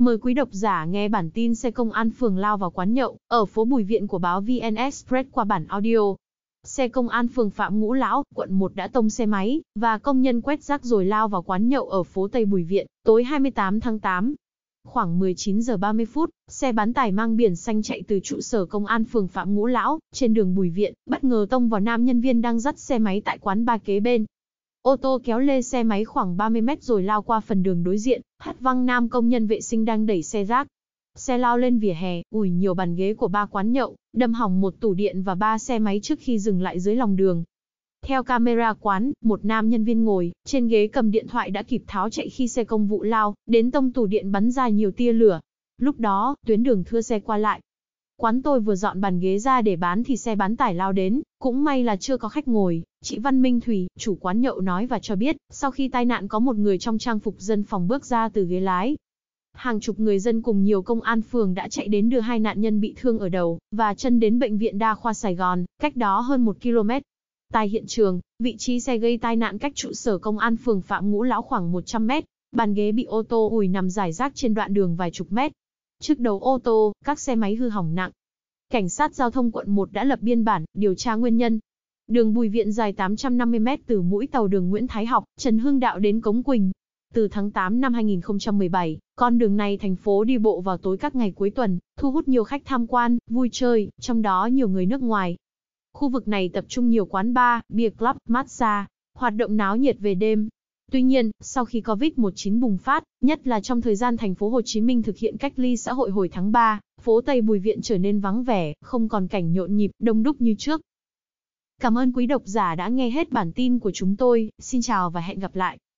Mời quý độc giả nghe bản tin xe công an phường lao vào quán nhậu, ở phố Bùi Viện của báo VN Express qua bản audio. Xe công an phường Phạm Ngũ Lão, quận 1 đã tông xe máy, và công nhân quét rác rồi lao vào quán nhậu ở phố Tây Bùi Viện, tối 28 tháng 8. Khoảng 19 giờ 30 phút, xe bán tải mang biển xanh chạy từ trụ sở công an phường Phạm Ngũ Lão, trên đường Bùi Viện, bất ngờ tông vào nam nhân viên đang dắt xe máy tại quán ba kế bên. Ô tô kéo lê xe máy khoảng 30 mét rồi lao qua phần đường đối diện, hất văng nam công nhân vệ sinh đang đẩy xe rác. Xe lao lên vỉa hè, ủi nhiều bàn ghế của ba quán nhậu, đâm hỏng một tủ điện và ba xe máy trước khi dừng lại dưới lòng đường. Theo camera quán, một nam nhân viên ngồi, trên ghế cầm điện thoại đã kịp tháo chạy khi xe công vụ lao, đến tông tủ điện bắn ra nhiều tia lửa. Lúc đó, tuyến đường thưa xe qua lại, Quán tôi vừa dọn bàn ghế ra để bán thì xe bán tải lao đến, cũng may là chưa có khách ngồi. Chị Văn Minh Thủy, chủ quán nhậu nói và cho biết, sau khi tai nạn có một người trong trang phục dân phòng bước ra từ ghế lái. Hàng chục người dân cùng nhiều công an phường đã chạy đến đưa hai nạn nhân bị thương ở đầu và chân đến bệnh viện đa khoa Sài Gòn, cách đó hơn một km. Tại hiện trường, vị trí xe gây tai nạn cách trụ sở công an phường Phạm Ngũ Lão khoảng 100 mét. Bàn ghế bị ô tô ủi nằm rải rác trên đoạn đường vài chục mét. Trước đầu ô tô, các xe máy hư hỏng nặng. Cảnh sát giao thông quận 1 đã lập biên bản, điều tra nguyên nhân. Đường Bùi Viện dài 850m từ mũi tàu đường Nguyễn Thái Học, Trần Hưng Đạo đến Cống Quỳnh. Từ tháng 8 năm 2017, con đường này thành phố đi bộ vào tối các ngày cuối tuần, thu hút nhiều khách tham quan, vui chơi, trong đó nhiều người nước ngoài. Khu vực này tập trung nhiều quán bar, beer club, massage, hoạt động náo nhiệt về đêm, Tuy nhiên, sau khi Covid-19 bùng phát, nhất là trong thời gian thành phố Hồ Chí Minh thực hiện cách ly xã hội hồi tháng 3, phố Tây Bùi Viện trở nên vắng vẻ, không còn cảnh nhộn nhịp, đông đúc như trước. Cảm ơn quý độc giả đã nghe hết bản tin của chúng tôi, xin chào và hẹn gặp lại.